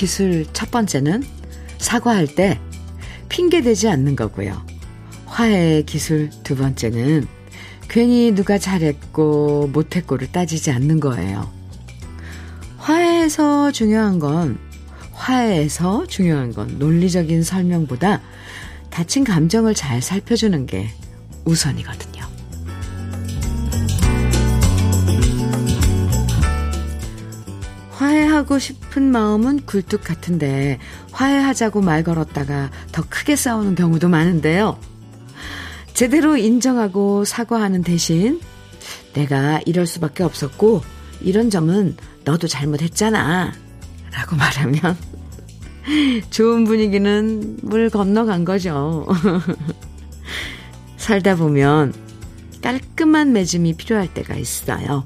기술 첫 번째는 사과할 때 핑계대지 않는 거고요. 화해의 기술 두 번째는 괜히 누가 잘했고 못했고를 따지지 않는 거예요. 화해에서 중요한 건 화해에서 중요한 건 논리적인 설명보다 다친 감정을 잘 살펴주는 게 우선이거든요. 화해하고 싶은 마음은 굴뚝 같은데 화해하자고 말 걸었다가 더 크게 싸우는 경우도 많은데요. 제대로 인정하고 사과하는 대신 내가 이럴 수밖에 없었고 이런 점은 너도 잘못했잖아. 라고 말하면 좋은 분위기는 물 건너간 거죠. 살다 보면 깔끔한 맺음이 필요할 때가 있어요.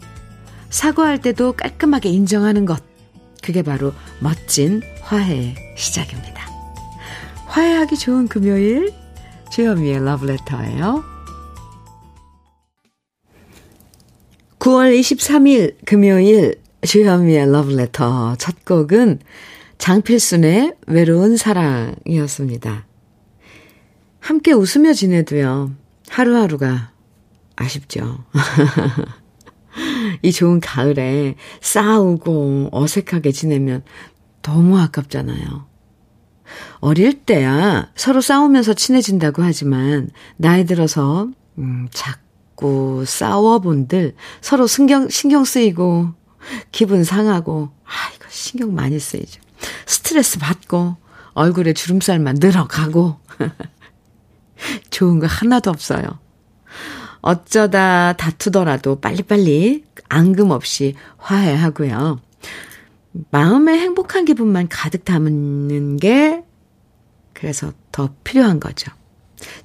사과할 때도 깔끔하게 인정하는 것. 그게 바로 멋진 화해의 시작입니다. 화해하기 좋은 금요일, 주현미의 러브레터예요. 9월 23일 금요일 주현미의 러브레터 첫 곡은 장필순의 외로운 사랑이었습니다. 함께 웃으며 지내도요, 하루하루가 아쉽죠. 이 좋은 가을에 싸우고 어색하게 지내면 너무 아깝잖아요. 어릴 때야 서로 싸우면서 친해진다고 하지만 나이 들어서 음, 자꾸 싸워본들 서로 신경 신경 쓰이고 기분 상하고 아 이거 신경 많이 쓰이죠. 스트레스 받고 얼굴에 주름살만 늘어가고 좋은 거 하나도 없어요. 어쩌다 다투더라도 빨리빨리 앙금 없이 화해하고요. 마음에 행복한 기분만 가득 담는 게 그래서 더 필요한 거죠.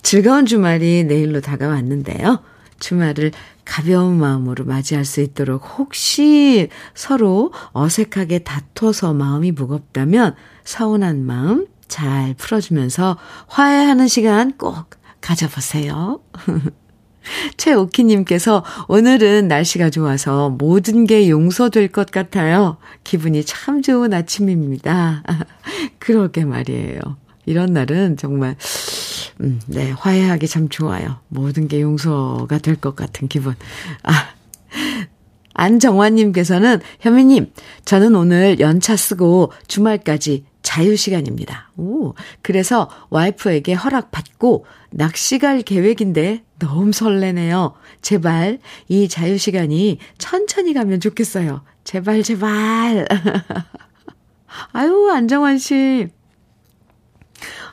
즐거운 주말이 내일로 다가왔는데요. 주말을 가벼운 마음으로 맞이할 수 있도록 혹시 서로 어색하게 다퉈서 마음이 무겁다면 서운한 마음 잘 풀어주면서 화해하는 시간 꼭 가져보세요. 최오키님께서 오늘은 날씨가 좋아서 모든 게 용서될 것 같아요. 기분이 참 좋은 아침입니다. 그러게 말이에요. 이런 날은 정말, 음, 네, 화해하기 참 좋아요. 모든 게 용서가 될 것 같은 기분. 아, 안정환님께서는 현미님, 저는 오늘 연차 쓰고 주말까지 자유시간입니다. 오, 그래서 와이프에게 허락받고 낚시 갈 계획인데 너무 설레네요. 제발 이 자유시간이 천천히 가면 좋겠어요. 제발, 제발. 아유, 안정환 씨.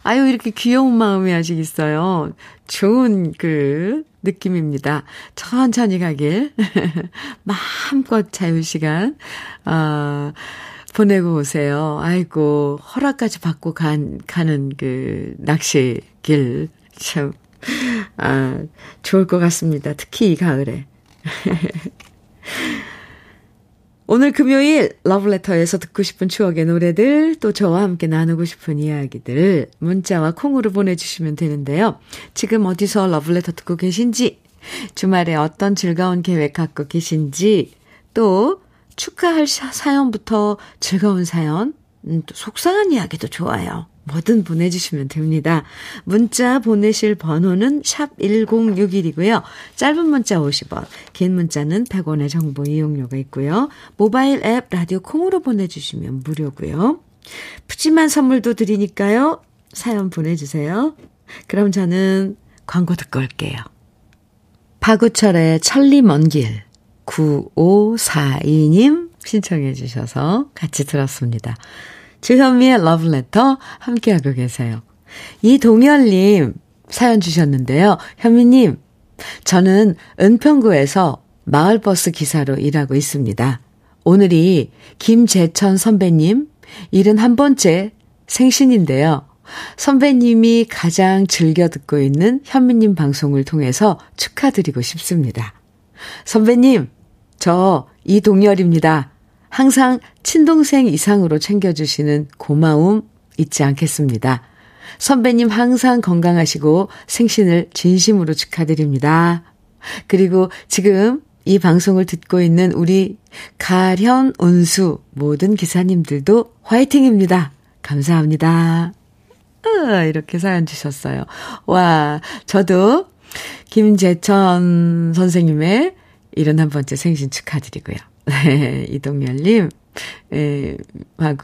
아유, 이렇게 귀여운 마음이 아직 있어요. 좋은 그 느낌입니다. 천천히 가길. 마음껏 자유시간, 어, 보내고 오세요. 아이고, 허락까지 받고 간, 가는 그 낚시길. 참, 아, 좋을 것 같습니다. 특히 이 가을에. 오늘 금요일 러브레터에서 듣고 싶은 추억의 노래들 또 저와 함께 나누고 싶은 이야기들 문자와 콩으로 보내주시면 되는데요. 지금 어디서 러브레터 듣고 계신지 주말에 어떤 즐거운 계획 갖고 계신지 또 축하할 사연부터 즐거운 사연 음, 또 속상한 이야기도 좋아요. 뭐든 보내주시면 됩니다. 문자 보내실 번호는 샵 1061이고요. 짧은 문자 50원, 긴 문자는 100원의 정보 이용료가 있고요. 모바일 앱 라디오 콩으로 보내주시면 무료고요. 푸짐한 선물도 드리니까요. 사연 보내주세요. 그럼 저는 광고 듣고 올게요. 파구철의 천리 먼 길, 9542님 신청해 주셔서 같이 들었습니다. 주현미의 러브레터 함께하고 계세요. 이동열님 사연 주셨는데요. 현미님, 저는 은평구에서 마을버스 기사로 일하고 있습니다. 오늘이 김재천 선배님 71번째 생신인데요. 선배님이 가장 즐겨 듣고 있는 현미님 방송을 통해서 축하드리고 싶습니다. 선배님, 저 이동열입니다. 항상 친동생 이상으로 챙겨주시는 고마움 잊지 않겠습니다. 선배님 항상 건강하시고 생신을 진심으로 축하드립니다. 그리고 지금 이 방송을 듣고 있는 우리 가련, 운수 모든 기사님들도 화이팅입니다. 감사합니다. 아, 이렇게 사연 주셨어요. 와, 저도 김재천 선생님의 71번째 생신 축하드리고요. 네, 이동열님,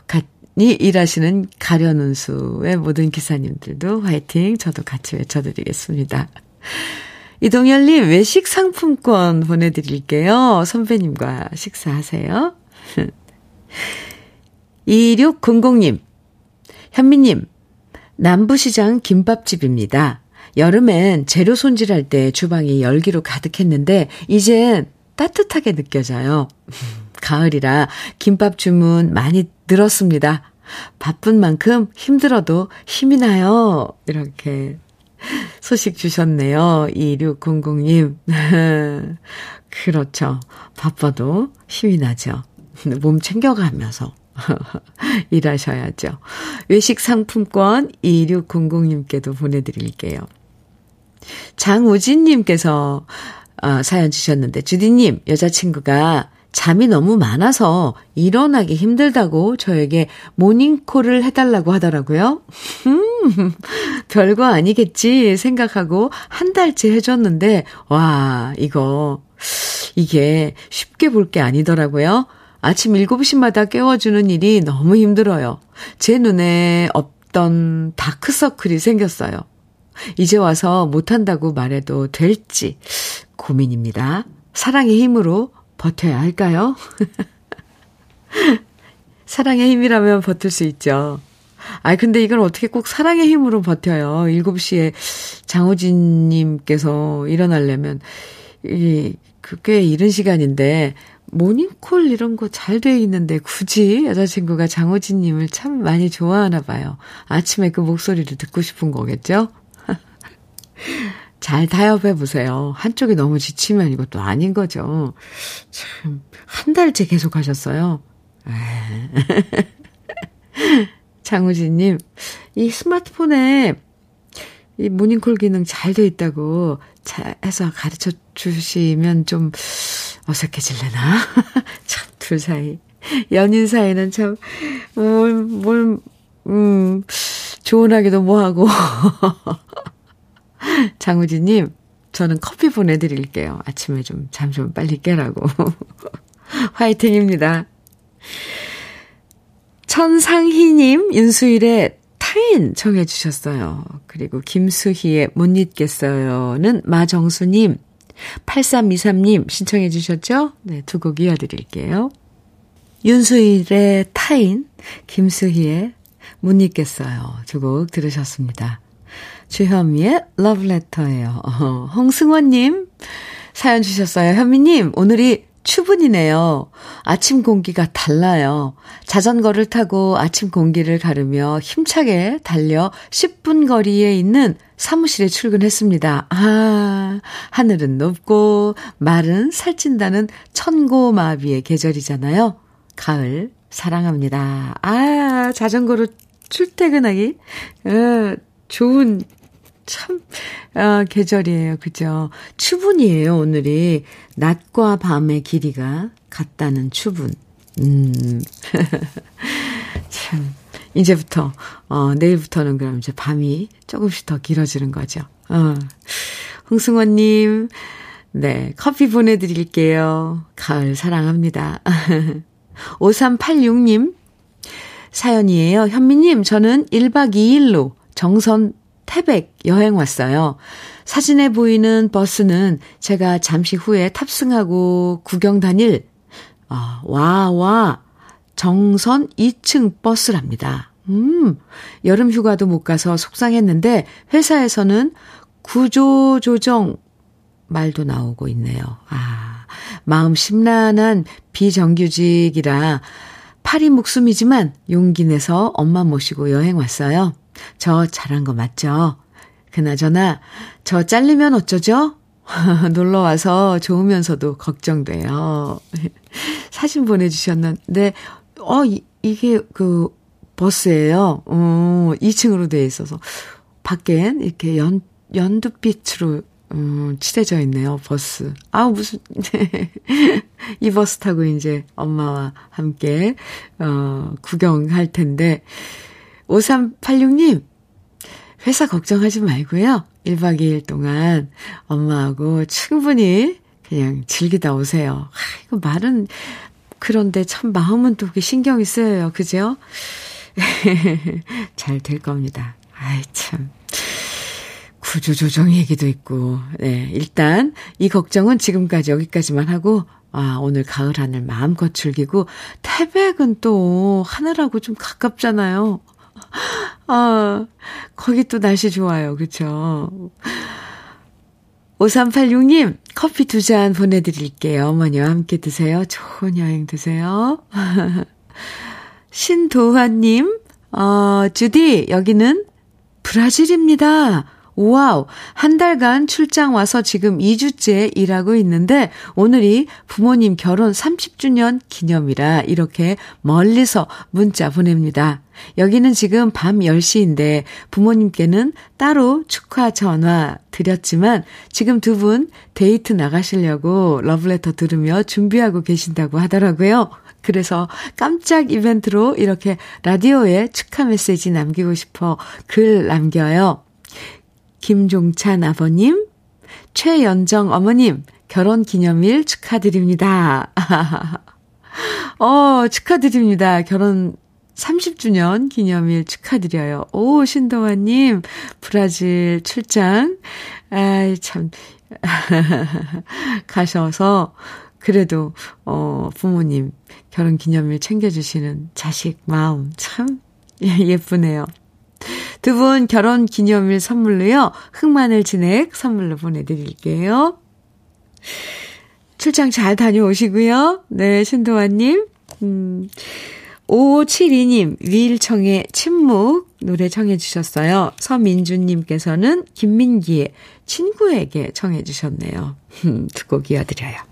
같이 일하시는 가련운수의 모든 기사님들도 화이팅! 저도 같이 외쳐드리겠습니다. 이동열님, 외식 상품권 보내드릴게요. 선배님과 식사하세요. 2600님, 현미님, 남부시장 김밥집입니다. 여름엔 재료 손질할 때 주방이 열기로 가득했는데, 이젠 따뜻하게 느껴져요. 가을이라 김밥 주문 많이 늘었습니다. 바쁜 만큼 힘들어도 힘이 나요. 이렇게 소식 주셨네요. 2600님. 그렇죠. 바빠도 힘이 나죠. 몸 챙겨가면서 일하셔야죠. 외식 상품권 2600님께도 보내드릴게요. 장우진님께서 아, 사연 주셨는데, 주디님, 여자친구가 잠이 너무 많아서 일어나기 힘들다고 저에게 모닝콜을 해달라고 하더라고요. 음, 별거 아니겠지 생각하고 한 달째 해줬는데, 와, 이거, 이게 쉽게 볼 게 아니더라고요. 아침 7시마다 깨워주는 일이 너무 힘들어요. 제 눈에 없던 다크서클이 생겼어요. 이제 와서 못한다고 말해도 될지 고민입니다. 사랑의 힘으로 버텨야 할까요? 사랑의 힘이라면 버틸 수 있죠. 아, 근데 이걸 어떻게 꼭 사랑의 힘으로 버텨요? 7시에 장호진님께서 일어나려면, 이, 그꽤 이른 시간인데, 모닝콜 이런 거 잘 돼 있는데 굳이 여자친구가 장호진님을 참 많이 좋아하나 봐요. 아침에 그 목소리를 듣고 싶은 거겠죠? 잘 타협해 보세요. 한쪽이 너무 지치면 이것도 아닌 거죠. 참, 한 달째 계속 하셨어요. 장우진님, 이 스마트폰에 이 모닝콜 기능 잘 돼 있다고 잘 해서 가르쳐 주시면 좀 어색해질래나? 참, 둘 사이. 연인 사이는 참, 뭘, 뭘, 음, 조언하기도 뭐하고. 장우진님, 저는 커피 보내드릴게요. 아침에 좀, 잠 좀 빨리 깨라고. 화이팅입니다. 천상희님, 윤수일의 타인 청해주셨어요. 그리고 김수희의 못 잊겠어요는 마정수님, 8323님 신청해주셨죠? 네, 두 곡 이어드릴게요. 윤수일의 타인, 김수희의 못 잊겠어요. 두 곡 들으셨습니다. 주현미의 러브레터예요. 어, 홍승원님 사연 주셨어요. 현미님 오늘이 추분이네요. 아침 공기가 달라요. 자전거를 타고 아침 공기를 가르며 힘차게 달려 10분 거리에 있는 사무실에 출근했습니다. 아, 하늘은 높고 말은 살찐다는 천고마비의 계절이잖아요. 가을 사랑합니다. 아, 자전거로 출퇴근하기 어, 좋은 참, 아, 계절이에요. 그죠? 추분이에요, 오늘이. 낮과 밤의 길이가 같다는 추분. 음. 참. 이제부터, 어, 내일부터는 그럼 이제 밤이 조금씩 더 길어지는 거죠. 어. 홍승원님, 네, 커피 보내드릴게요. 가을 사랑합니다. 5386님, 사연이에요. 현미님, 저는 1박 2일로 정선 태백 여행 왔어요. 사진에 보이는 버스는 제가 잠시 후에 탑승하고 구경 다닐, 아, 와, 와, 정선 2층 버스랍니다. 음, 여름 휴가도 못 가서 속상했는데 회사에서는 구조 조정 말도 나오고 있네요. 아, 마음 심란한 비정규직이라 파리 목숨이지만 용기 내서 엄마 모시고 여행 왔어요. 저 잘한 거 맞죠? 그나저나, 저 잘리면 어쩌죠? 놀러 와서 좋으면서도 걱정돼요. 사진 보내주셨는데, 어, 이, 이게 그 버스예요. 어, 2층으로 돼 있어서. 밖엔 이렇게 연, 연두빛으로 음, 칠해져 있네요, 버스. 아, 무슨, 이 버스 타고 이제 엄마와 함께, 어, 구경할 텐데, 5386님, 회사 걱정하지 말고요. 1박 2일 동안 엄마하고 충분히 그냥 즐기다 오세요. 아, 이거 말은 그런데 참 마음은 또 신경이 쓰여요. 그죠? 잘 될 겁니다. 아이, 참. 구조조정 얘기도 있고, 네. 일단, 이 걱정은 지금까지 여기까지만 하고, 아, 오늘 가을 하늘 마음껏 즐기고, 태백은 또 하늘하고 좀 가깝잖아요. 아, 거기 또 날씨 좋아요. 그쵸? 5386님, 커피 두 잔 보내드릴게요. 어머니와 함께 드세요. 좋은 여행 되세요. 신도환님, 어, 주디, 여기는 브라질입니다. 와우, 한 달간 출장 와서 지금 2주째 일하고 있는데 오늘이 부모님 결혼 30주년 기념이라 이렇게 멀리서 문자 보냅니다. 여기는 지금 밤 10시인데 부모님께는 따로 축하 전화 드렸지만 지금 두 분 데이트 나가시려고 러브레터 들으며 준비하고 계신다고 하더라고요. 그래서 깜짝 이벤트로 이렇게 라디오에 축하 메시지 남기고 싶어 글 남겨요. 김종찬 아버님, 최연정 어머님, 결혼 기념일 축하드립니다. 어, 축하드립니다. 결혼 30주년 기념일 축하드려요. 오, 신동아님, 브라질 출장. 아이, 참, 가셔서, 그래도, 어, 부모님 결혼 기념일 챙겨주시는 자식 마음 참 예쁘네요. 두 분 결혼 기념일 선물로요. 흑마늘 진액 선물로 보내드릴게요. 출장 잘 다녀오시고요. 네, 신도아님. 음, 5572님, 위일청의 침묵 노래 청해 주셨어요. 서민주님께서는 김민기의 친구에게 청해 주셨네요. 두곡 이어드려요.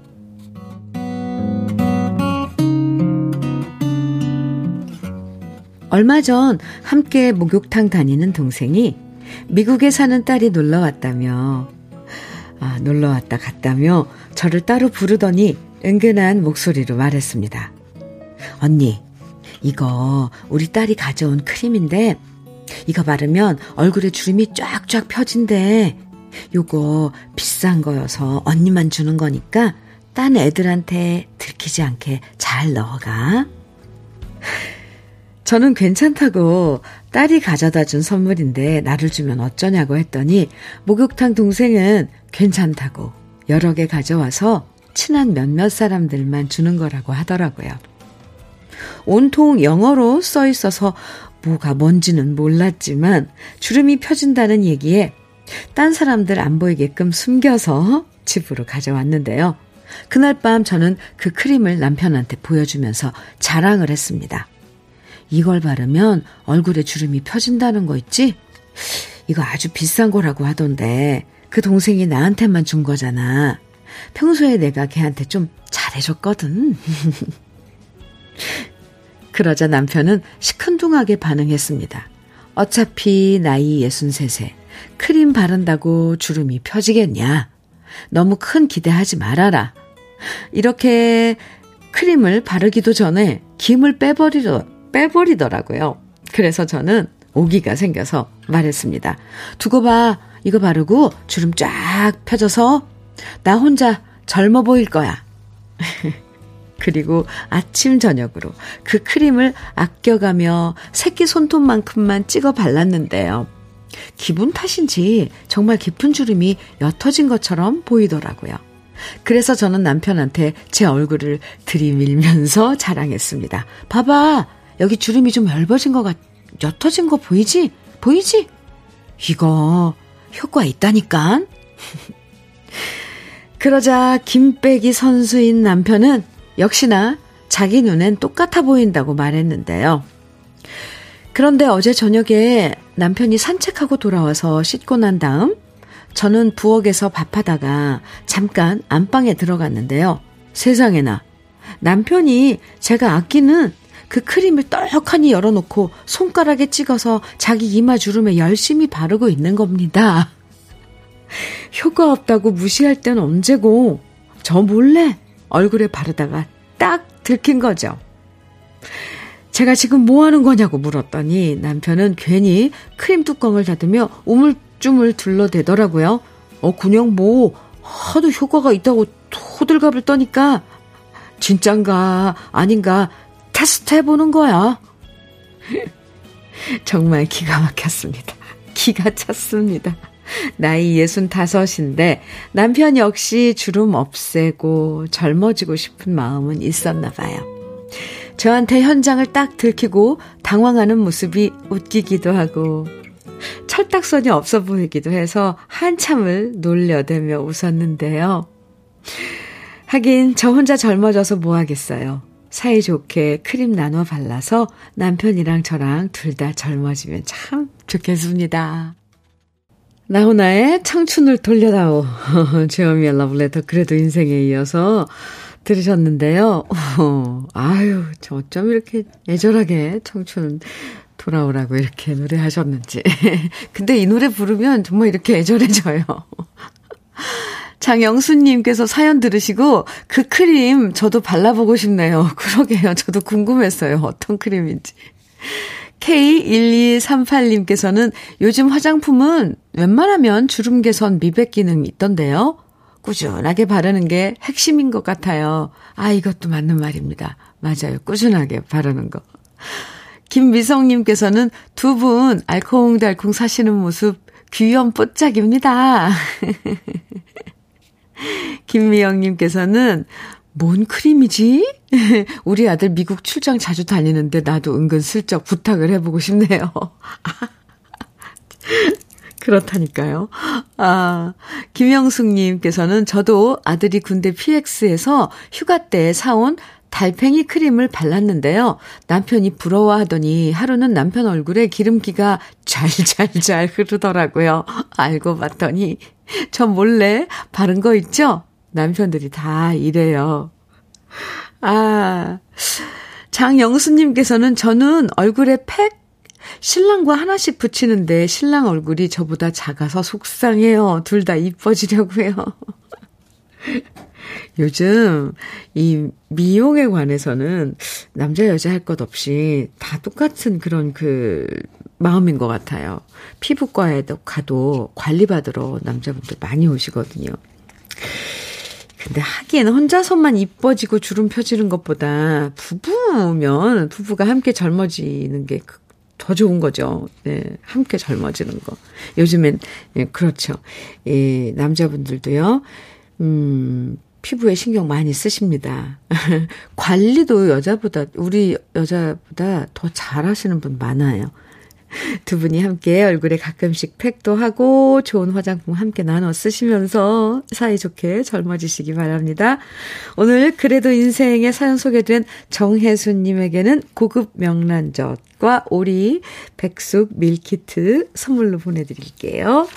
얼마 전 함께 목욕탕 다니는 동생이 미국에 사는 딸이 놀러 왔다며, 아, 놀러 왔다 갔다며 저를 따로 부르더니 은근한 목소리로 말했습니다. 언니, 이거 우리 딸이 가져온 크림인데, 이거 바르면 얼굴에 주름이 쫙쫙 펴진대. 요거 비싼 거여서 언니만 주는 거니까 딴 애들한테 들키지 않게 잘 넣어가. 저는 괜찮다고 딸이 가져다 준 선물인데 나를 주면 어쩌냐고 했더니 목욕탕 동생은 괜찮다고 여러 개 가져와서 친한 몇몇 사람들만 주는 거라고 하더라고요. 온통 영어로 써 있어서 뭐가 뭔지는 몰랐지만 주름이 펴진다는 얘기에 딴 사람들 안 보이게끔 숨겨서 집으로 가져왔는데요. 그날 밤 저는 그 크림을 남편한테 보여주면서 자랑을 했습니다. 이걸 바르면 얼굴에 주름이 펴진다는 거 있지? 이거 아주 비싼 거라고 하던데 그 동생이 나한테만 준 거잖아. 평소에 내가 걔한테 좀 잘해줬거든. 그러자 남편은 시큰둥하게 반응했습니다. 어차피 나이 63세. 크림 바른다고 주름이 펴지겠냐? 너무 큰 기대하지 말아라. 이렇게 크림을 바르기도 전에 김을 빼버리려, 빼버리더라고요. 그래서 저는 오기가 생겨서 말했습니다. 두고 봐. 이거 바르고 주름 쫙 펴져서 나 혼자 젊어 보일 거야. 그리고 아침 저녁으로 그 크림을 아껴가며 새끼 손톱만큼만 찍어 발랐는데요. 기분 탓인지 정말 깊은 주름이 옅어진 것처럼 보이더라고요. 그래서 저는 남편한테 제 얼굴을 들이밀면서 자랑했습니다. 봐봐, 여기 주름이 좀 얇아진 것 같, 옅어진 거 보이지? 보이지? 이거 효과 있다니까? 그러자 김빼기 선수인 남편은 역시나 자기 눈엔 똑같아 보인다고 말했는데요. 그런데 어제 저녁에 남편이 산책하고 돌아와서 씻고 난 다음 저는 부엌에서 밥하다가 잠깐 안방에 들어갔는데요. 세상에나 남편이 제가 아끼는 그 크림을 떡하니 열어놓고 손가락에 찍어서 자기 이마 주름에 열심히 바르고 있는 겁니다. 효과 없다고 무시할 땐 언제고 저 몰래 얼굴에 바르다가 딱 들킨 거죠. 제가 지금 뭐 하는 거냐고 물었더니 남편은 괜히 크림 뚜껑을 닫으며 우물쭈물 둘러대더라고요. 어, 그냥 뭐 하도 효과가 있다고 호들갑을 떠니까 진짠가 아닌가 테스트 해보는 거야. 정말 기가 막혔습니다. 기가 찼습니다. 나이 65인데 남편 역시 주름 없애고 젊어지고 싶은 마음은 있었나 봐요. 저한테 현장을 딱 들키고 당황하는 모습이 웃기기도 하고 철딱선이 없어 보이기도 해서 한참을 놀려대며 웃었는데요. 하긴 저 혼자 젊어져서 뭐 하겠어요. 사이좋게 크림 나눠 발라서 남편이랑 저랑 둘 다 젊어지면 참 좋겠습니다. 나훈아의 청춘을 돌려다오. 주현미의 러브레터 그래도 인생에 이어서 들으셨는데요. 어, 아유, 저 어쩜 이렇게 애절하게 청춘 돌아오라고 이렇게 노래하셨는지. 근데 이 노래 부르면 정말 이렇게 애절해져요. 장영수님께서 사연 들으시고 그 크림 저도 발라보고 싶네요. 그러게요. 저도 궁금했어요. 어떤 크림인지. K1238님께서는 요즘 화장품은 웬만하면 주름 개선 미백 기능이 있던데요. 꾸준하게 바르는 게 핵심인 것 같아요. 아, 이것도 맞는 말입니다. 맞아요. 꾸준하게 바르는 거. 김미성님께서는 두 분 알콩달콩 사시는 모습 귀염 뽀짝입니다. 김미영님께서는 뭔 크림이지? 우리 아들 미국 출장 자주 다니는데 나도 은근 슬쩍 부탁을 해보고 싶네요. 그렇다니까요. 아, 김영숙님께서는 저도 아들이 군대 PX에서 휴가 때 사온 달팽이 크림을 발랐는데요. 남편이 부러워하더니 하루는 남편 얼굴에 기름기가 잘잘잘 흐르더라고요. 알고 봤더니 저 몰래 바른 거 있죠? 남편들이 다 이래요. 아, 장영수님께서는 저는 얼굴에 팩 신랑과 하나씩 붙이는데 신랑 얼굴이 저보다 작아서 속상해요. 둘 다 이뻐지려고요. 요즘 이 미용에 관해서는 남자 여자 할 것 없이 다 똑같은 그런 그 마음인 것 같아요. 피부과에도 가도 관리받으러 남자분들 많이 오시거든요. 근데 하기에는 혼자서만 이뻐지고 주름 펴지는 것보다 부부면 부부가 함께 젊어지는 게 더 좋은 거죠. 네, 함께 젊어지는 거. 요즘엔 예, 그렇죠. 이 남자분들도요. 음, 피부에 신경 많이 쓰십니다. 관리도 여자보다 우리 여자보다 더 잘하시는 분 많아요. 두 분이 함께 얼굴에 가끔씩 팩도 하고 좋은 화장품 함께 나눠 쓰시면서 사이좋게 젊어지시기 바랍니다. 오늘 그래도 인생의 사연 소개된 정혜수님에게는 고급 명란젓과 오리 백숙 밀키트 선물로 보내드릴게요.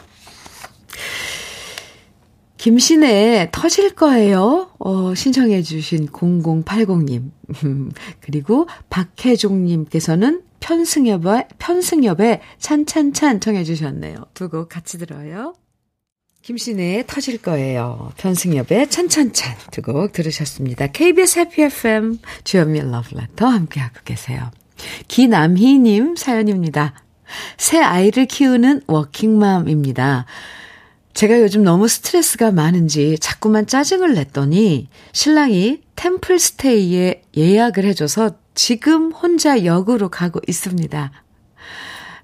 김신의 터질 거예요. 어, 신청해 주신 0080님. 그리고 박혜종님께서는 편승엽의, 편승엽의 찬찬찬 청해 주셨네요. 두 곡 같이 들어요. 김신의 터질 거예요. 편승엽의 찬찬찬 두 곡 들으셨습니다. KBS 해피 FM 주연미의 러브레터 함께하고 계세요. 기남희님 사연입니다. 새 아이를 키우는 워킹맘입니다. 제가 요즘 너무 스트레스가 많은지 자꾸만 짜증을 냈더니 신랑이 템플스테이에 예약을 해줘서 지금 혼자 역으로 가고 있습니다.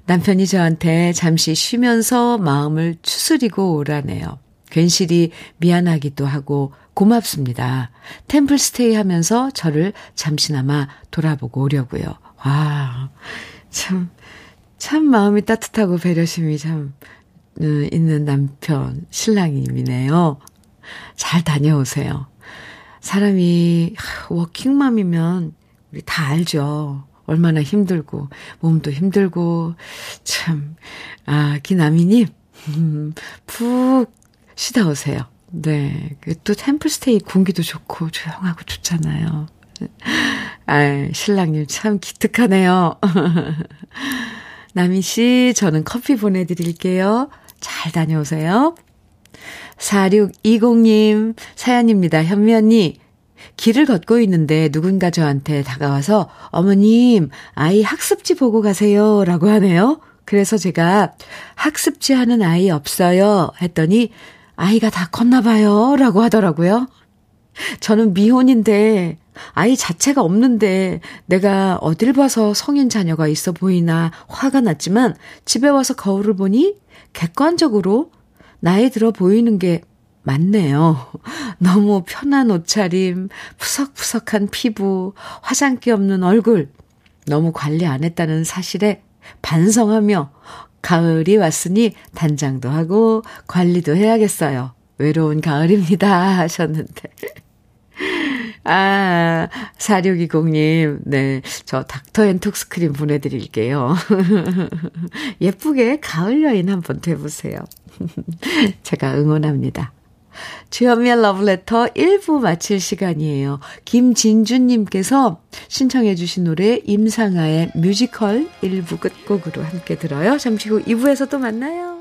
남편이 저한테 잠시 쉬면서 마음을 추스리고 오라네요. 괜시리 미안하기도 하고 고맙습니다. 템플스테이 하면서 저를 잠시나마 돌아보고 오려고요. 와, 참, 참 마음이 따뜻하고 배려심이 참, 음, 있는 남편, 신랑님이네요. 잘 다녀오세요. 사람이 워킹맘이면 우리 다 알죠. 얼마나 힘들고 몸도 힘들고 참 아, 기나미님 음, 푹 쉬다 오세요. 네. 그또 템플스테이 공기도 좋고 조용하고 좋잖아요. 아, 신랑님 참 기특하네요. 나미 씨, 저는 커피 보내드릴게요. 잘 다녀오세요. 4620님, 사연입니다. 현미 언니, 길을 걷고 있는데 누군가 저한테 다가와서 어머님, 아이 학습지 보고 가세요. 라고 하네요. 그래서 제가 학습지 하는 아이 없어요. 했더니 아이가 다 컸나 봐요. 라고 하더라고요. 저는 미혼인데 아이 자체가 없는데 내가 어딜 봐서 성인 자녀가 있어 보이나 화가 났지만 집에 와서 거울을 보니 객관적으로 나이 들어 보이는 게 맞네요. 너무 편한 옷차림, 푸석푸석한 피부, 화장기 없는 얼굴, 너무 관리 안 했다는 사실에 반성하며 가을이 왔으니 단장도 하고 관리도 해야겠어요. 외로운 가을입니다. 하셨는데. 아, 4620님, 네. 저 닥터 앤 톡스크림 보내드릴게요. 예쁘게 가을 여인 한번 돼보세요. 제가 응원합니다. 주현미의 러브레터 1부 마칠 시간이에요. 김진주님께서 신청해 주신 노래 임상아의 뮤지컬 1부 끝곡으로 함께 들어요. 잠시 후 2부에서 또 만나요.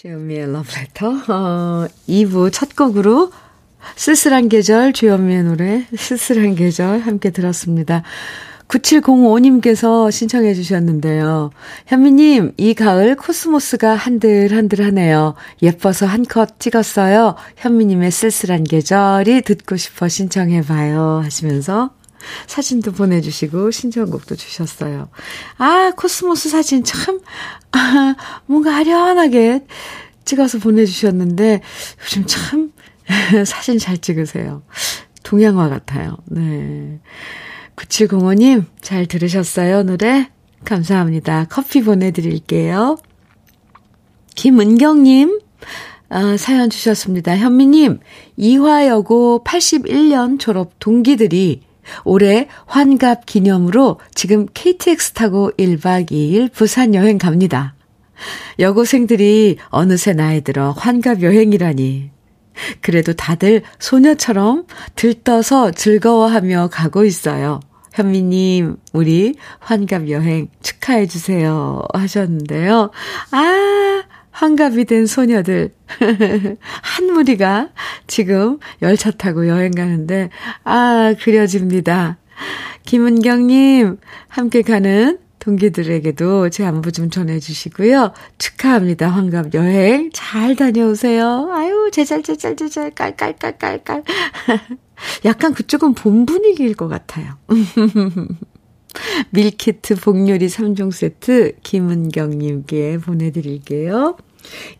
주현미의 Letter. 어, 2부 첫 곡으로 쓸쓸한 계절, 주현미의 노래, 쓸쓸한 계절 함께 들었습니다. 9705님께서 신청해 주셨는데요. 현미님, 이 가을 코스모스가 한들한들하네요. 예뻐서 한컷 찍었어요. 현미님의 쓸쓸한 계절이 듣고 싶어 신청해 봐요. 하시면서 사진도 보내주시고 신청곡도 주셨어요. 아, 코스모스 사진 참, 아, 뭔가 아련하게 찍어서 보내주셨는데 요즘 참 사진 잘 찍으세요. 동양화 같아요. 네. 9705님, 잘 들으셨어요, 노래? 감사합니다. 커피 보내드릴게요. 김은경님, 아, 사연 주셨습니다. 현미님, 이화여고 81년 졸업 동기들이 올해 환갑 기념으로 지금 KTX 타고 1박 2일 부산 여행 갑니다. 여고생들이 어느새 나이 들어 환갑 여행이라니. 그래도 다들 소녀처럼 들떠서 즐거워하며 가고 있어요. 현미님, 우리 환갑 여행 축하해주세요. 하셨는데요. 아, 환갑이 된 소녀들. 한 무리가 지금 열차 타고 여행 가는데, 아, 그려집니다. 김은경님, 함께 가는 동기들에게도 제 안부 좀 전해주시고요. 축하합니다. 환갑 여행 잘 다녀오세요. 아유, 제잘, 제잘, 제잘, 깔깔깔깔깔. 약간 그쪽은 봄 분위기일 것 같아요. 밀키트 복요리 3종 세트 김은경님께 보내드릴게요.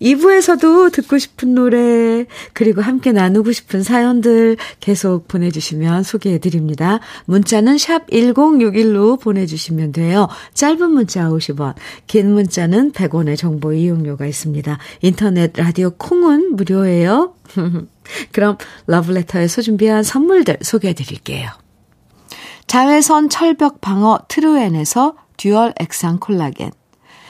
2부에서도 듣고 싶은 노래, 그리고 함께 나누고 싶은 사연들 계속 보내주시면 소개해드립니다. 문자는 샵 1061로 보내주시면 돼요. 짧은 문자 50원, 긴 문자는 100원의 정보 이용료가 있습니다. 인터넷 라디오 콩은 무료예요. 그럼 러브레터에서 준비한 선물들 소개해드릴게요. 자외선 철벽 방어 트루엔에서 듀얼 액상 콜라겐,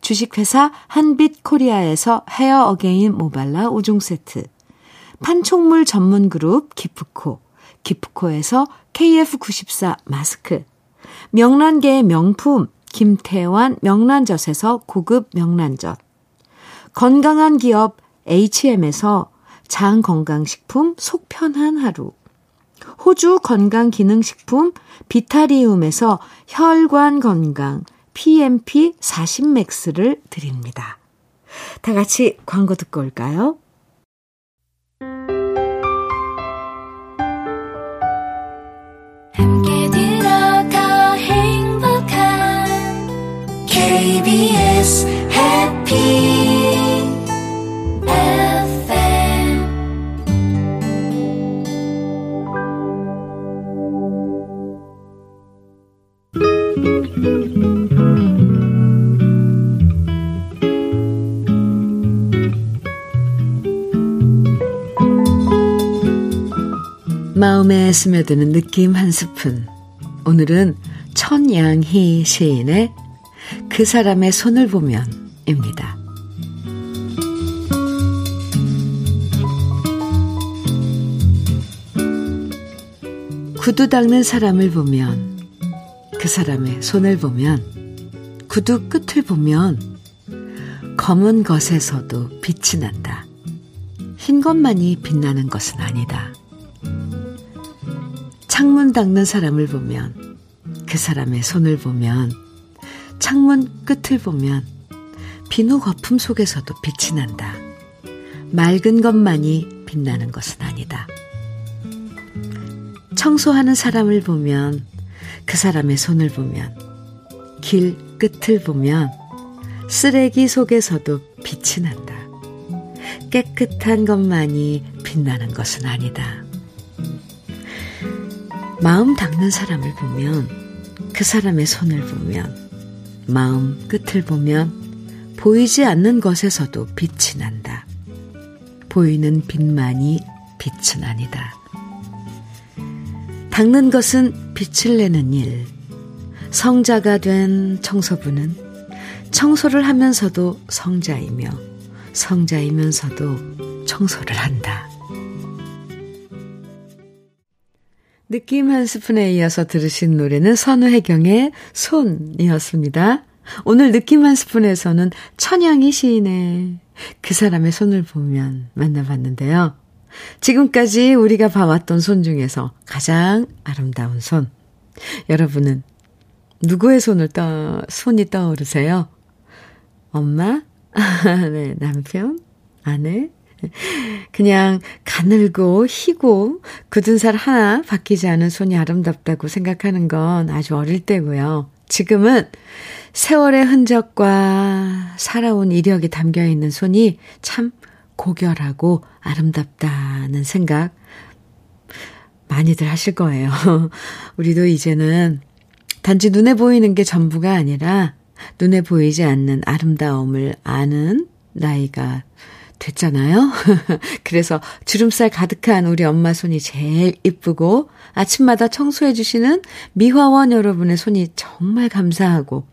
주식회사 한빛 코리아에서 헤어 어게인 모발라 5종 세트, 판촉물 전문 그룹 기프코, 기프코에서 KF94 마스크, 명란계의 명품 김태환 명란젓에서 고급 명란젓, 건강한 기업 HM에서 장건강식품 속편한 하루, 호주 건강기능식품 비타리움에서 혈관 건강 PMP 40맥스를 드립니다. 다 같이 광고 듣고 올까요? 함께 들어가 행복한 KBS 해피 마음에 스며드는 느낌 한 스푼. 오늘은 천양희 시인의 그 사람의 손을 보면입니다. 구두 닦는 사람을 보면 그 사람의 손을 보면 구두 끝을 보면 검은 것에서도 빛이 난다. 흰 것만이 빛나는 것은 아니다. 창문 닦는 사람을 보면 그 사람의 손을 보면 창문 끝을 보면 비누 거품 속에서도 빛이 난다. 맑은 것만이 빛나는 것은 아니다. 청소하는 사람을 보면 그 사람의 손을 보면 길 끝을 보면 쓰레기 속에서도 빛이 난다. 깨끗한 것만이 빛나는 것은 아니다. 마음 닦는 사람을 보면 그 사람의 손을 보면 마음 끝을 보면 보이지 않는 것에서도 빛이 난다. 보이는 빛만이 빛은 아니다. 닦는 것은 빛을 내는 일. 성자가 된 청소부는 청소를 하면서도 성자이며 성자이면서도 청소를 한다. 느낌 한 스푼에 이어서 들으신 노래는 선우혜경의 손이었습니다. 오늘 느낌 한 스푼에서는 천양이 시인의 그 사람의 손을 보면 만나봤는데요. 지금까지 우리가 봐왔던 손 중에서 가장 아름다운 손. 여러분은 누구의 손을 떠, 손이 떠오르세요? 엄마? 네, 남편? 아내? 그냥 가늘고 희고 굳은 살 하나 바뀌지 않은 손이 아름답다고 생각하는 건 아주 어릴 때고요. 지금은 세월의 흔적과 살아온 이력이 담겨 있는 손이 참 고결하고 아름답다는 생각 많이들 하실 거예요. 우리도 이제는 단지 눈에 보이는 게 전부가 아니라 눈에 보이지 않는 아름다움을 아는 나이가 됐잖아요. 그래서 주름살 가득한 우리 엄마 손이 제일 이쁘고 아침마다 청소해 주시는 미화원 여러분의 손이 정말 감사하고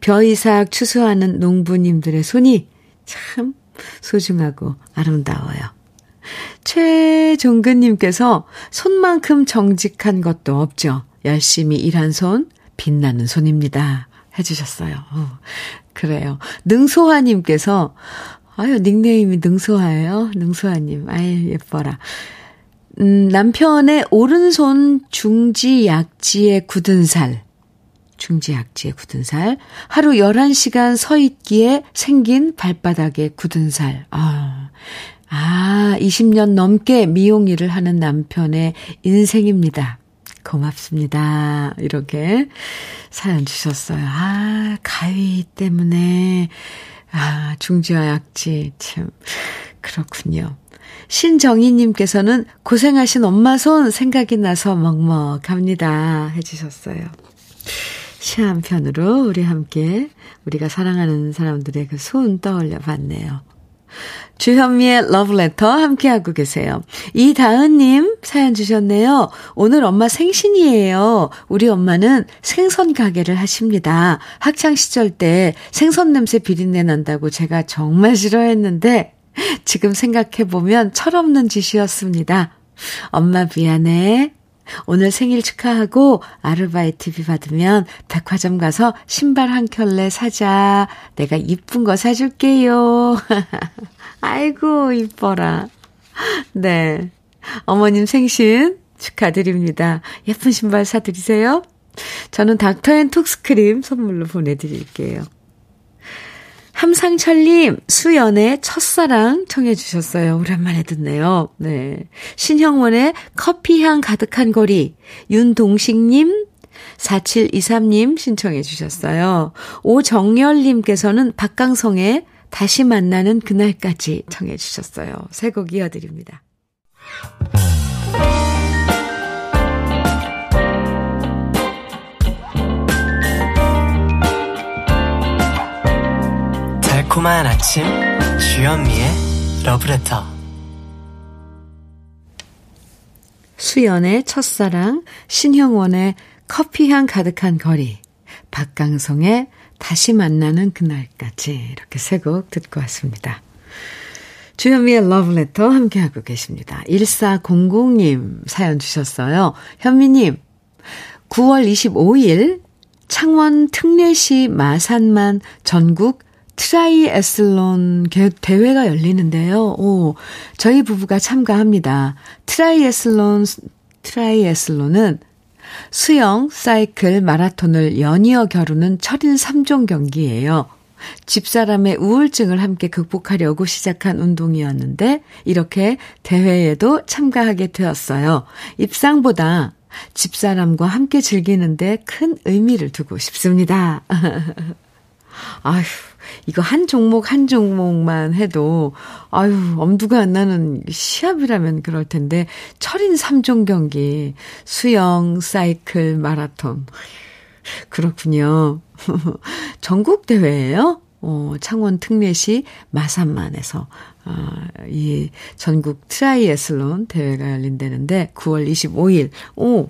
벼이삭 추수하는 농부님들의 손이 참 소중하고 아름다워요. 최종근님께서 손만큼 정직한 것도 없죠. 열심히 일한 손, 빛나는 손입니다. 해주셨어요. 어, 그래요. 능소화님께서 아유, 닉네임이 능소화예요. 능소화님. 아유, 예뻐라. 음, 남편의 오른손 중지 약지에 굳은 살. 중지 약지에 굳은 살. 하루 11시간 서 있기에 생긴 발바닥에 굳은 살. 아. 아, 20년 넘게 미용 일을 하는 남편의 인생입니다. 고맙습니다. 이렇게 사연 주셨어요. 아, 가위 때문에, 아, 중지와 약지, 참, 그렇군요. 신정희님께서는 고생하신 엄마 손 생각이 나서 먹먹합니다. 해주셨어요. 시 한편으로 우리 함께 우리가 사랑하는 사람들의 그 손 떠올려 봤네요. 주현미의 러브레터 함께하고 계세요. 이다은님 사연 주셨네요. 오늘 엄마 생신이에요. 우리 엄마는 생선 가게를 하십니다. 학창시절 때 생선 냄새 비린내 난다고 제가 정말 싫어했는데 지금 생각해보면 철없는 짓이었습니다. 엄마 미안해. 오늘 생일 축하하고 아르바이트비 받으면 백화점 가서 신발 한 켤레 사자. 내가 이쁜 거 사줄게요. 아이고, 이뻐라. 네. 어머님 생신 축하드립니다. 예쁜 신발 사드리세요. 저는 닥터앤톡스크림 선물로 보내드릴게요. 함상철님, 수연의 첫사랑 청해주셨어요. 오랜만에 듣네요. 네. 신형원의 커피향 가득한 거리, 윤동식님, 4723님 신청해주셨어요. 오정열님께서는 박강성의 다시 만나는 그날까지 청해주셨어요. 새 곡 이어드립니다. 달콤한 아침 주현미의 러브레터 수연의 첫사랑 신형원의 커피향 가득한 거리 박강성의 다시 만나는 그날까지 이렇게 세 곡 듣고 왔습니다. 주현미의 러브레터 함께하고 계십니다. 1400님 사연 주셨어요. 현미님 9월 25일 창원 특례시 마산만 전국 트라이애슬론 대회가 열리는데요. 오, 저희 부부가 참가합니다. 트라이애슬론, 트라이애슬론은 수영, 사이클, 마라톤을 연이어 겨루는 철인 3종 경기예요. 집사람의 우울증을 함께 극복하려고 시작한 운동이었는데 이렇게 대회에도 참가하게 되었어요. 입상보다 집사람과 함께 즐기는데 큰 의미를 두고 싶습니다. 아휴, 이거 한 종목 한 종목만 해도 아유 엄두가 안 나는 시합이라면 그럴 텐데 철인 3종 경기 수영, 사이클, 마라톤 그렇군요. 전국 대회예요. 어, 창원 특례시 마산만에서 아, 이 전국 트라이애슬론 대회가 열린다는데 9월 25일 오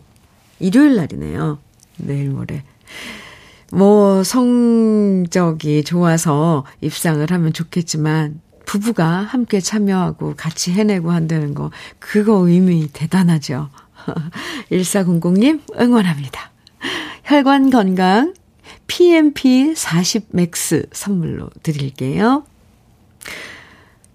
일요일 날이네요. 내일 모레. 뭐 성적이 좋아서 입상을 하면 좋겠지만 부부가 함께 참여하고 같이 해내고 한다는 거 그거 의미 대단하죠. 1400님 응원합니다. 혈관 건강 PMP 40 맥스 선물로 드릴게요.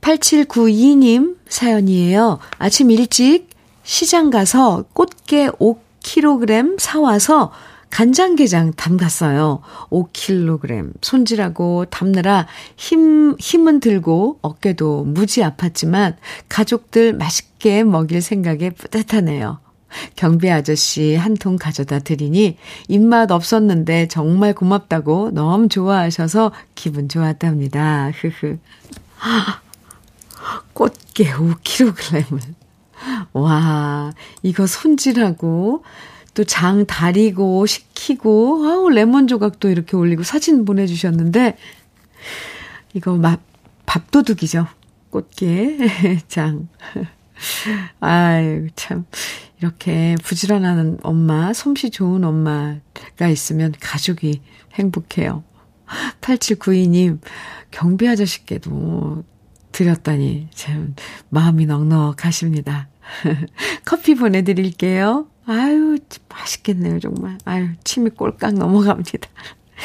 8792님 사연이에요. 아침 일찍 시장 가서 꽃게 5kg 사와서 간장게장 담갔어요. 5kg. 손질하고 담느라 힘, 힘은 들고 어깨도 무지 아팠지만 가족들 맛있게 먹일 생각에 뿌듯하네요. 경비 아저씨 한 통 가져다 드리니 입맛 없었는데 정말 고맙다고 너무 좋아하셔서 기분 좋았답니다. 흐흐. 꽃게 5kg을. 와, 이거 손질하고 또 장 다리고 식히고 아우 레몬 조각도 이렇게 올리고 사진 보내주셨는데 이거 막 밥도둑이죠. 꽃게 장. 아유 참 이렇게 부지런한 엄마, 솜씨 좋은 엄마가 있으면 가족이 행복해요. 8792님, 경비 아저씨께도 드렸다니, 참, 마음이 넉넉하십니다. 커피 보내드릴게요. 아유, 맛있겠네요, 정말. 아유, 침이 꼴깍 넘어갑니다.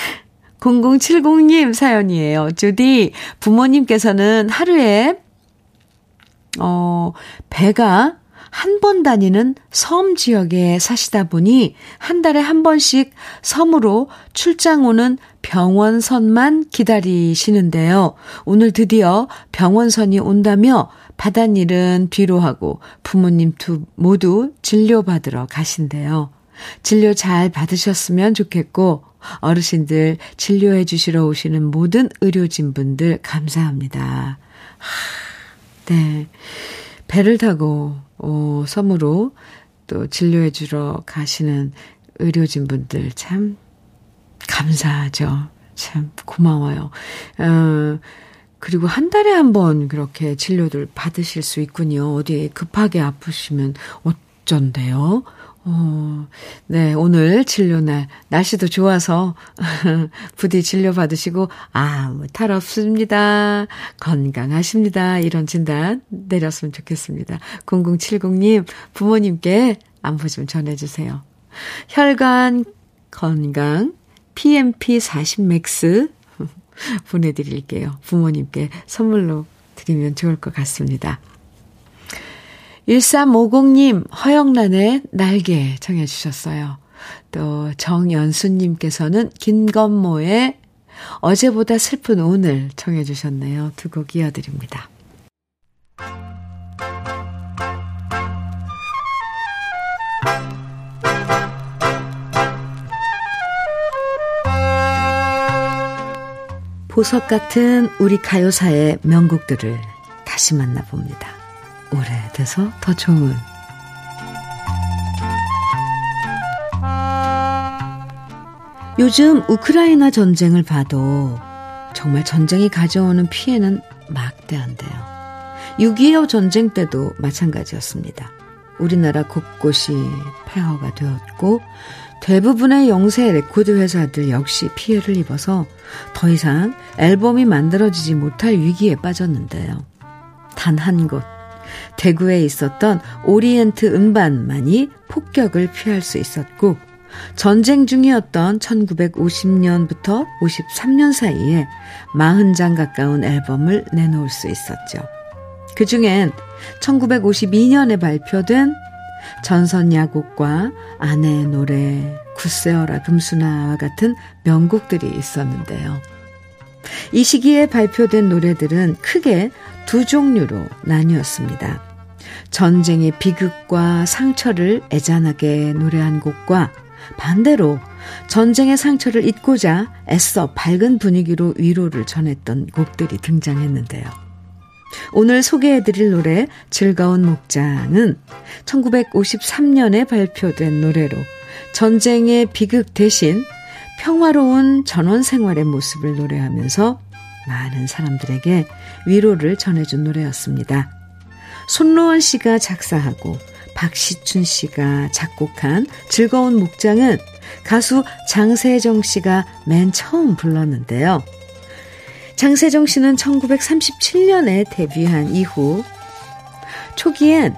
0070님 사연이에요. 주디, 부모님께서는 하루에, 어, 배가 한 번 다니는 섬 지역에 사시다 보니 한 달에 한 번씩 섬으로 출장 오는 병원선만 기다리시는데요. 오늘 드디어 병원선이 온다며 바닷일은 뒤로 하고 부모님 두 모두 진료받으러 가신대요. 진료 잘 받으셨으면 좋겠고 어르신들 진료해 주시러 오시는 모든 의료진 분들 감사합니다. 네. 배를 타고 어, 섬으로 또 진료해 주러 가시는 의료진 분들 참 감사하죠. 참 고마워요. 어, 그리고 한 달에 한 번 그렇게 진료를 받으실 수 있군요. 어디 급하게 아프시면 어쩐데요? 어, 네, 오늘 진료날, 날씨도 좋아서, 부디 진료 받으시고, 아무 탈 없습니다. 건강하십니다. 이런 진단 내렸으면 좋겠습니다. 0070님, 부모님께 안부 좀 전해주세요. 혈관 건강, PMP40 맥스 보내드릴게요. 부모님께 선물로 드리면 좋을 것 같습니다. 1350님, 허영란의 날개 청해 주셨어요. 또 정연수님께서는 김건모의 어제보다 슬픈 오늘 청해 주셨네요. 두 곡 이어드립니다. 보석 같은 우리 가요사의 명곡들을 다시 만나봅니다. 오래돼서 더 좋은 요즘 우크라이나 전쟁을 봐도 정말 전쟁이 가져오는 피해는 막대한데요. 6.25 전쟁 때도 마찬가지였습니다. 우리나라 곳곳이 폐허가 되었고 대부분의 영세 레코드 회사들 역시 피해를 입어서 더 이상 앨범이 만들어지지 못할 위기에 빠졌는데요. 단 한 곳, 대구에 있었던 오리엔트 음반만이 폭격을 피할 수 있었고, 전쟁 중이었던 1950년부터 53년 사이에 40장 가까운 앨범을 내놓을 수 있었죠. 그 중엔 1952년에 발표된 전선 야곡과 아내의 노래, 굳세어라 금수나와 같은 명곡들이 있었는데요. 이 시기에 발표된 노래들은 크게 두 종류로 나뉘었습니다. 전쟁의 비극과 상처를 애잔하게 노래한 곡과 반대로 전쟁의 상처를 잊고자 애써 밝은 분위기로 위로를 전했던 곡들이 등장했는데요. 오늘 소개해드릴 노래 즐거운 목장은 1953년에 발표된 노래로 전쟁의 비극 대신 평화로운 전원 생활의 모습을 노래하면서 많은 사람들에게 위로를 전해준 노래였습니다. 손로원 씨가 작사하고 박시춘 씨가 작곡한 즐거운 목장은 가수 장세정 씨가 맨 처음 불렀는데요. 장세정 씨는 1937년에 데뷔한 이후 초기엔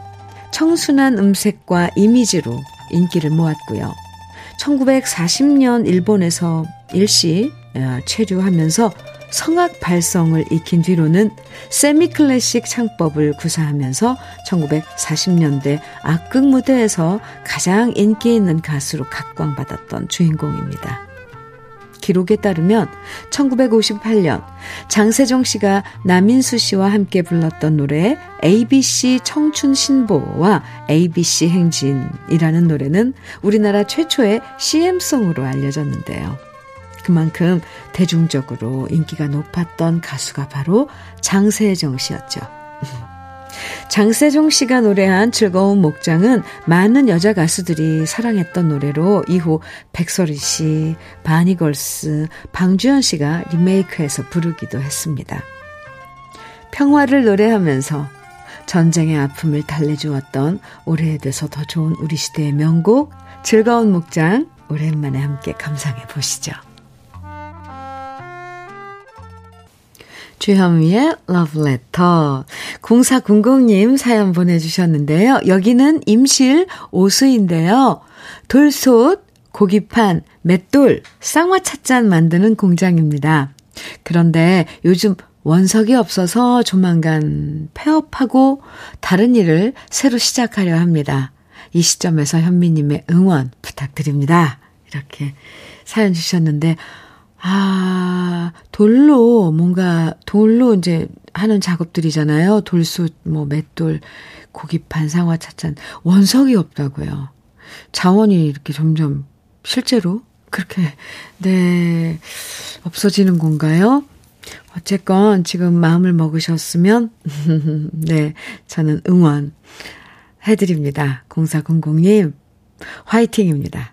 청순한 음색과 이미지로 인기를 모았고요. 1940년 일본에서 일시 어, 체류하면서 성악 발성을 익힌 뒤로는 세미 클래식 창법을 구사하면서 1940년대 악극 무대에서 가장 인기 있는 가수로 각광받았던 주인공입니다. 기록에 따르면 1958년 장세정 씨가 남인수 씨와 함께 불렀던 노래 ABC 청춘 신보와 ABC 행진이라는 노래는 우리나라 최초의 CM송으로 알려졌는데요. 그만큼 대중적으로 인기가 높았던 가수가 바로 장세정 씨였죠. 장세종 씨가 노래한 즐거운 목장은 많은 여자 가수들이 사랑했던 노래로 이후 백설이 씨, 바니걸스, 방주현 씨가 리메이크해서 부르기도 했습니다. 평화를 노래하면서 전쟁의 아픔을 달래주었던 오래돼서 더 좋은 우리 시대의 명곡 즐거운 목장 오랜만에 함께 감상해 보시죠. 주현미의 러브레터. 0400님 사연 보내주셨는데요. 여기는 임실 오수인데요. 돌솥, 고기판, 맷돌, 쌍화찻잔 만드는 공장입니다. 그런데 요즘 원석이 없어서 조만간 폐업하고 다른 일을 새로 시작하려 합니다. 이 시점에서 현미님의 응원 부탁드립니다. 이렇게 사연 주셨는데, 아, 돌로, 뭔가, 돌로 이제 하는 작업들이잖아요. 돌솥, 뭐, 맷돌, 고기판, 상화차찬. 원석이 없다고요. 자원이 이렇게 점점, 실제로, 그렇게, 네, 없어지는 건가요? 어쨌건 지금 마음을 먹으셨으면, 네, 저는 응원 해드립니다. 0400님, 화이팅입니다.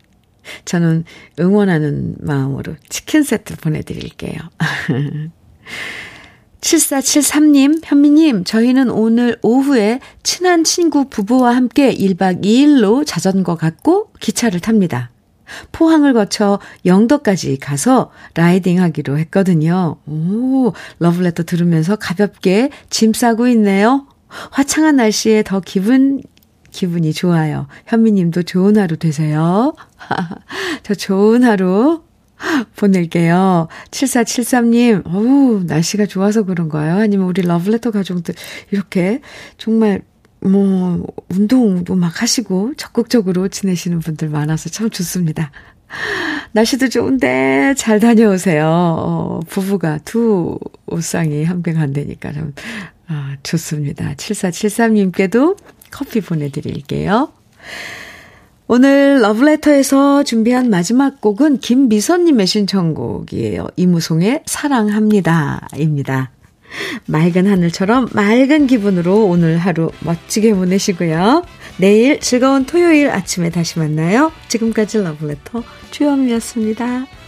저는 응원하는 마음으로 치킨 세트 보내드릴게요. 7473님, 현미님, 저희는 오늘 오후에 친한 친구 부부와 함께 1박 2일로 자전거 갖고 기차를 탑니다. 포항을 거쳐 영도까지 가서 라이딩 하기로 했거든요. 오, 러브레터 들으면서 가볍게 짐 싸고 있네요. 화창한 날씨에 더 기분, 기분이 좋아요. 현미님도 좋은 하루 되세요. 저 좋은 하루 보낼게요. 7473님, 어우, 날씨가 좋아서 그런가요? 아니면 우리 러브레터 가족들, 이렇게 정말, 뭐, 운동도 막 하시고 적극적으로 지내시는 분들 많아서 참 좋습니다. 날씨도 좋은데 잘 다녀오세요. 어, 부부가 두 옷상이 함께 간다니까 참, 아, 좋습니다. 7473님께도 커피 보내드릴게요. 오늘 러브레터에서 준비한 마지막 곡은 김미선님의 신청곡이에요. 이무송의 사랑합니다. 입니다. 맑은 하늘처럼 맑은 기분으로 오늘 하루 멋지게 보내시고요. 내일 즐거운 토요일 아침에 다시 만나요. 지금까지 러브레터 주현미였습니다.